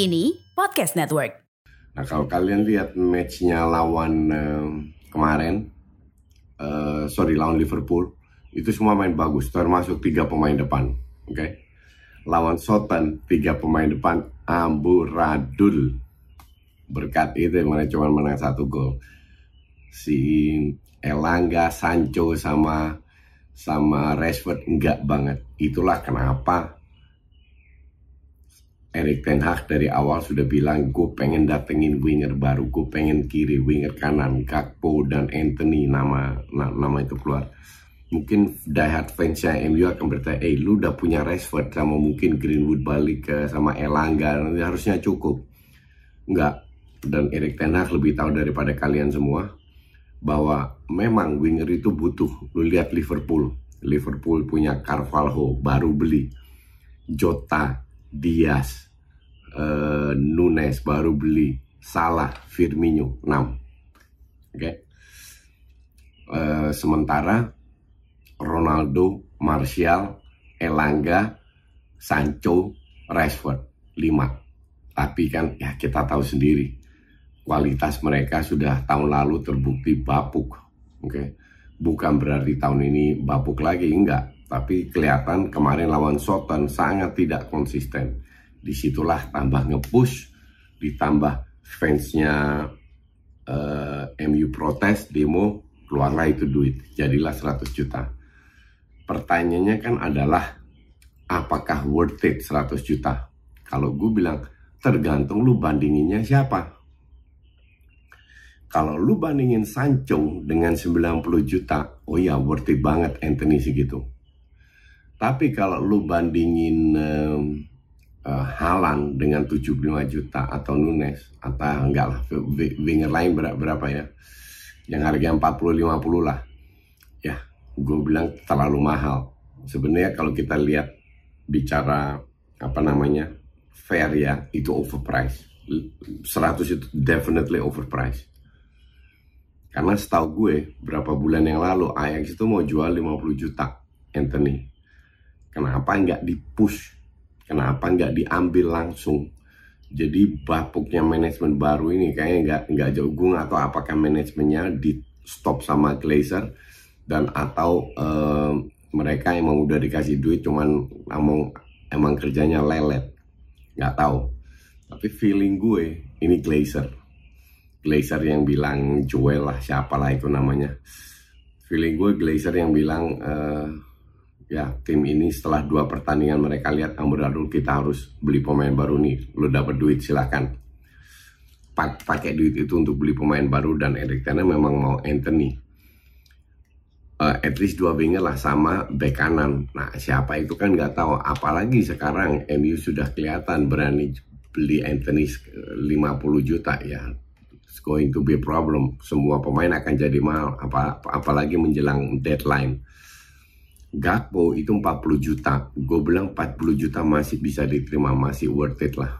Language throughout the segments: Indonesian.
Kini Podcast Network. Nah kalau kalian lihat matchnya lawan eh, kemarin, eh, sorry lawan Liverpool, itu semua main bagus, termasuk tiga pemain depan, oke? Lawan Southampton tiga pemain depan amburadul, berkat itu mana cuma menang satu gol. Si Elangga, Sancho sama sama Rashford enggak banget. Itulah kenapa Erik Ten Hag dari awal sudah bilang gue pengen datengin winger baru, gue pengen kiri, winger kanan, Gakpo dan Anthony nama na, nama itu keluar. Mungkin diehard fansnya MU akan bertanya, eh lu udah punya Rashford sama mungkin Greenwood balik ke sama Elangga, nanti harusnya cukup. Enggak, dan Erik Ten Hag lebih tahu daripada kalian semua bahwa memang winger itu butuh. Lu lihat Liverpool, Liverpool punya Carvalho baru beli, Jota, Diaz, uh, Nunes baru beli, Salah, Firmino 6. Oke. Okay. Uh, sementara Ronaldo, Martial, Elangga, Sancho, Rashford 5. Tapi kan ya kita tahu sendiri kualitas mereka sudah tahun lalu terbukti bapuk. Oke. Okay. Bukan berarti tahun ini bapuk lagi enggak tapi kelihatan kemarin lawan Soton sangat tidak konsisten. Di situlah tambah ngepush, ditambah fansnya uh, eh, MU protes, demo, keluarlah itu duit. Jadilah 100 juta. Pertanyaannya kan adalah, apakah worth it 100 juta? Kalau gue bilang, tergantung lu bandinginnya siapa. Kalau lu bandingin Sancho dengan 90 juta, oh ya worth it banget Anthony segitu tapi kalau lu bandingin um, uh, Halan dengan 75 juta atau Nunes atau enggak lah winger lain berapa, berapa ya? Yang harga 40 50 lah. Ya gue bilang terlalu mahal. Sebenarnya kalau kita lihat bicara apa namanya fair ya itu overpriced. 100 itu definitely overpriced. Karena setahu gue berapa bulan yang lalu Ajax itu mau jual 50 juta Anthony Kenapa nggak dipush? Kenapa nggak diambil langsung? Jadi bapuknya manajemen baru ini kayaknya nggak nggak gue atau apakah manajemennya di stop sama Glazer dan atau uh, mereka emang udah dikasih duit cuman emang emang kerjanya lelet nggak tahu tapi feeling gue ini Glazer Glazer yang bilang Joel lah siapa lah itu namanya feeling gue Glazer yang bilang uh, ya tim ini setelah dua pertandingan mereka lihat amburadul kita harus beli pemain baru nih. Lo dapat duit silahkan pakai duit itu untuk beli pemain baru dan Erik Ten memang mau Anthony uh, at least dua winger lah sama bek kanan. Nah siapa itu kan nggak tahu. Apalagi sekarang MU sudah kelihatan berani beli Anthony 50 juta. Ya it's going to be a problem. Semua pemain akan jadi mahal. Apa apalagi menjelang deadline Gakpo itu 40 juta. Gue bilang 40 juta masih bisa diterima, masih worth it lah.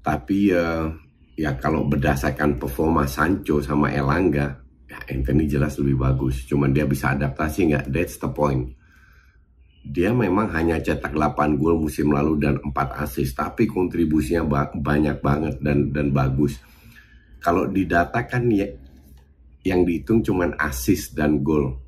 Tapi uh, ya kalau berdasarkan performa Sancho sama Elangga, ya Anthony jelas lebih bagus. Cuman dia bisa adaptasi nggak? That's the point. Dia memang hanya cetak 8 gol musim lalu dan 4 assist, tapi kontribusinya ba banyak banget dan dan bagus. Kalau didatakan ya yang dihitung cuman assist dan gol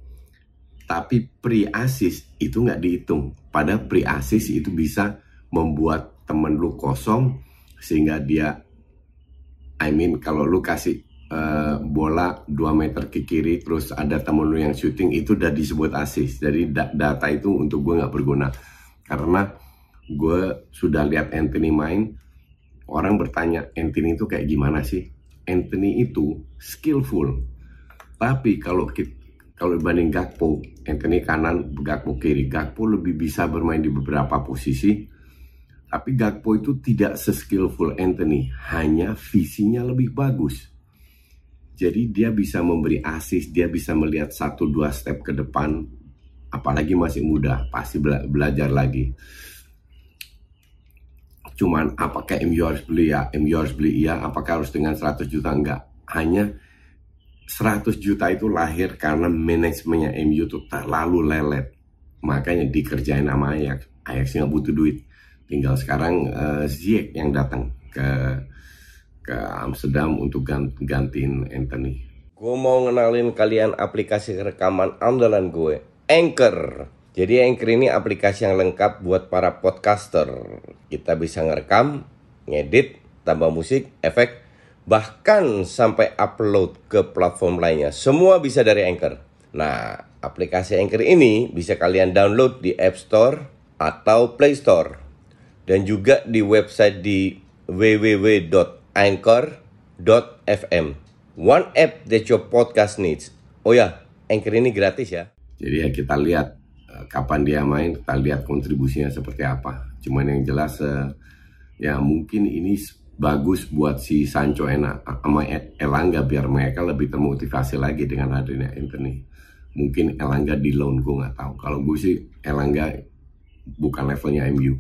tapi pre-assist itu nggak dihitung. Pada pre-assist itu bisa membuat temen lu kosong sehingga dia I mean kalau lu kasih uh, bola 2 meter ke kiri terus ada temen lu yang shooting itu udah disebut assist jadi da data itu untuk gue nggak berguna. Karena gue sudah lihat Anthony main orang bertanya Anthony itu kayak gimana sih? Anthony itu skillful. Tapi kalau kita kalau dibanding Gakpo, Anthony kanan, Gakpo kiri. Gakpo lebih bisa bermain di beberapa posisi. Tapi Gakpo itu tidak seskillful Anthony, hanya visinya lebih bagus. Jadi dia bisa memberi assist, dia bisa melihat satu dua step ke depan. Apalagi masih muda, pasti bela belajar lagi. Cuman apakah MU harus beli ya? MU harus beli iya, apakah harus dengan 100 juta? Enggak. Hanya 100 juta itu lahir karena manajemennya MU tuh terlalu lelet. Makanya dikerjain sama Ajax. Ajax nggak butuh duit. Tinggal sekarang uh, Ziyech yang datang ke ke Amsterdam untuk gantiin Anthony. Gue mau ngenalin kalian aplikasi rekaman andalan gue, Anchor. Jadi Anchor ini aplikasi yang lengkap buat para podcaster. Kita bisa ngerekam, ngedit, tambah musik, efek, bahkan sampai upload ke platform lainnya. Semua bisa dari Anchor. Nah, aplikasi Anchor ini bisa kalian download di App Store atau Play Store. Dan juga di website di www.anchor.fm. One app that your podcast needs. Oh ya, Anchor ini gratis ya. Jadi ya kita lihat kapan dia main kita lihat kontribusinya seperti apa cuman yang jelas uh, ya mungkin ini bagus buat si Sancho enak. Sama Elangga biar mereka lebih termotivasi lagi dengan hadirnya Anthony. Mungkin Elangga di loan gue nggak tahu. Kalau gue sih Elangga bukan levelnya MU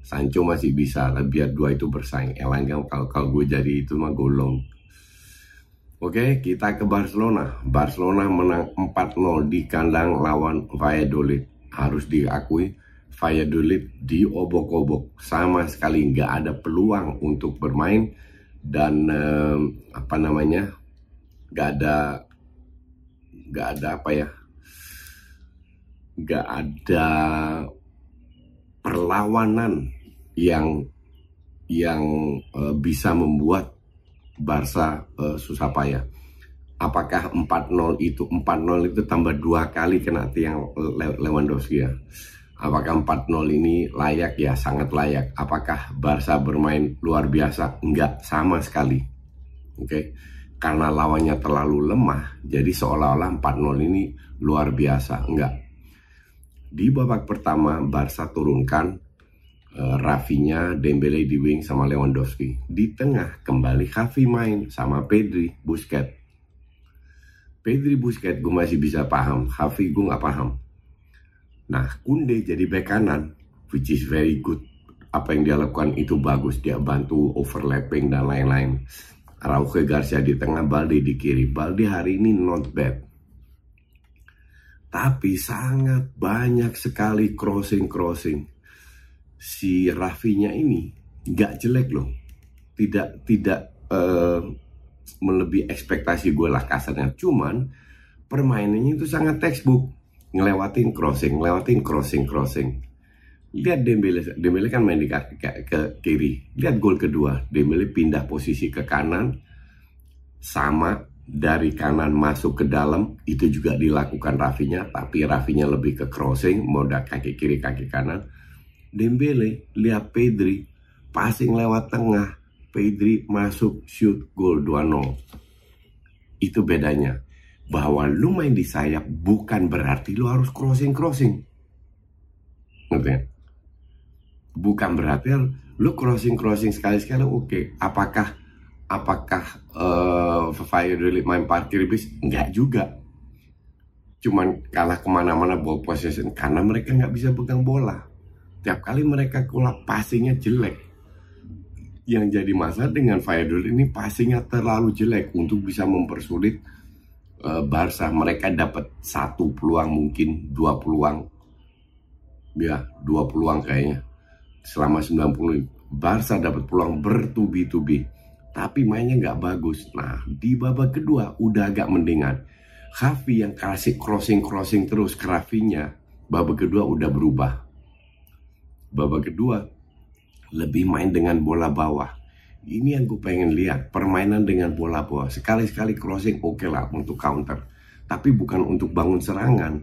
Sancho masih bisa biar dua itu bersaing. Elangga kalau kalau gue jadi itu mah golong Oke, kita ke Barcelona. Barcelona menang 4-0 di kandang lawan Valladolid. Harus diakui, Valladolid diobok-obok. Sama sekali nggak ada peluang untuk bermain dan eh, apa namanya, nggak ada, nggak ada apa ya, nggak ada perlawanan yang yang uh, bisa membuat Barca uh, susah payah. Apakah 4-0 itu 4-0 itu tambah dua kali kena tiang Lewandowski ya? Apakah 4-0 ini layak ya? Sangat layak. Apakah Barca bermain luar biasa? Enggak, sama sekali. Oke. Okay? Karena lawannya terlalu lemah, jadi seolah-olah 4-0 ini luar biasa. Enggak. Di babak pertama Barca turunkan uh, Rafinya, Dembele di wing sama Lewandowski. Di tengah kembali Xavi main sama Pedri, Busquets. Pedri Busquets gue masih bisa paham, Xavi gue nggak paham. Nah, Kunde jadi bek kanan, which is very good. Apa yang dia lakukan itu bagus, dia bantu overlapping dan lain-lain. Araujo Garcia di tengah, Balde di kiri. Balde hari ini not bad. Tapi sangat banyak sekali crossing-crossing si Rafinya ini nggak jelek loh tidak tidak uh, melebihi ekspektasi gue lah kasarnya cuman permainannya itu sangat textbook ngelewatin crossing ngelewatin crossing crossing. Lihat Dembele Dembele kan main di ke, ke, ke kiri. Lihat gol kedua. Dembele pindah posisi ke kanan sama dari kanan masuk ke dalam. Itu juga dilakukan Rafinya tapi Rafinya lebih ke crossing moda kaki kiri kaki kanan. Dembele, lihat Pedri, passing lewat tengah, Pedri masuk shoot gol 2-0. Itu bedanya. Bahwa lu main di sayap bukan berarti lu harus crossing-crossing. Ngerti ya? Bukan berarti lu crossing-crossing sekali-sekali oke. Okay. Apakah apakah uh, Valladolid main parkir bis? Enggak juga. Cuman kalah ke mana-mana ball possession karena mereka nggak bisa pegang bola Tiap kali mereka kulap passingnya jelek. Yang jadi masalah dengan Valladolid ini passingnya terlalu jelek untuk bisa mempersulit uh, Barca. Mereka dapat satu peluang mungkin dua peluang. Ya, dua peluang kayaknya. Selama 90 Barca dapat peluang bertubi-tubi. Tapi mainnya nggak bagus. Nah, di babak kedua udah agak mendingan. Xavi yang kasih crossing-crossing terus ke babak kedua udah berubah babak kedua lebih main dengan bola bawah. Ini yang gue pengen lihat, permainan dengan bola bawah. Sekali-sekali crossing oke okay lah untuk counter, tapi bukan untuk bangun serangan.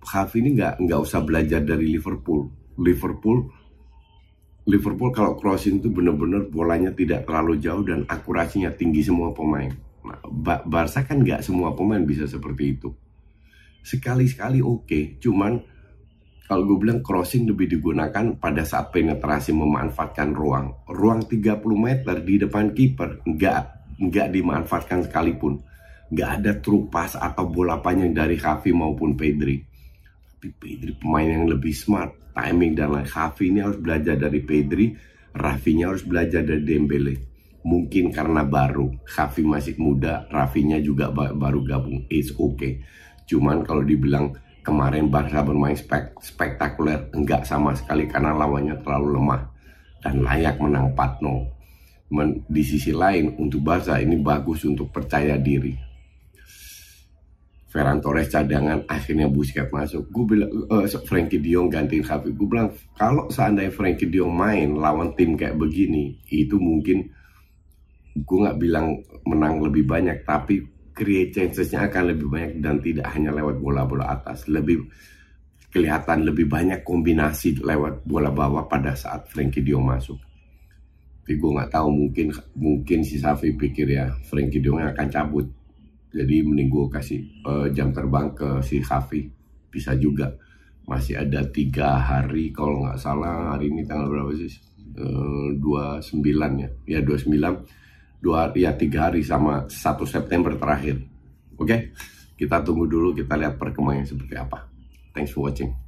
Xavi ini nggak nggak usah belajar dari Liverpool. Liverpool Liverpool kalau crossing itu benar-benar bolanya tidak terlalu jauh dan akurasinya tinggi semua pemain. Nah, Barca kan nggak semua pemain bisa seperti itu. Sekali-sekali oke, okay, cuman kalau gue bilang crossing lebih digunakan pada saat penetrasi memanfaatkan ruang. Ruang 30 meter di depan kiper nggak nggak dimanfaatkan sekalipun. Nggak ada true pass atau bola panjang dari Xavi maupun Pedri. Tapi Pedri pemain yang lebih smart timing dan lain. Xavi ini harus belajar dari Pedri, Rafinya harus belajar dari Dembele. Mungkin karena baru, Xavi masih muda, Rafinya juga baru gabung. It's okay. Cuman kalau dibilang kemarin Barca bermain spek spektakuler, enggak sama sekali karena lawannya terlalu lemah dan layak menang 4-0. Di sisi lain, untuk Barca ini bagus untuk percaya diri. Ferran Torres cadangan akhirnya Busquets masuk. Gue bilang uh, Frankie Dion gantiin Xavi. Gue bilang kalau seandainya Frankie Dion main lawan tim kayak begini itu mungkin gue nggak bilang menang lebih banyak tapi create chancesnya akan lebih banyak dan tidak hanya lewat bola-bola atas. Lebih kelihatan lebih banyak kombinasi lewat bola bawah pada saat Frankie Dion masuk. Tapi gue nggak tahu mungkin mungkin si Xavi pikir ya Frankie Dion akan cabut. Jadi mending gue kasih uh, jam terbang ke si Hafi bisa juga. Masih ada tiga hari kalau nggak salah. Hari ini tanggal berapa sih? Eh, dua sembilan ya. Ya dua sembilan dua ya tiga hari sama satu September terakhir. Oke? Okay? kita tunggu dulu kita lihat perkembangannya seperti apa. Thanks for watching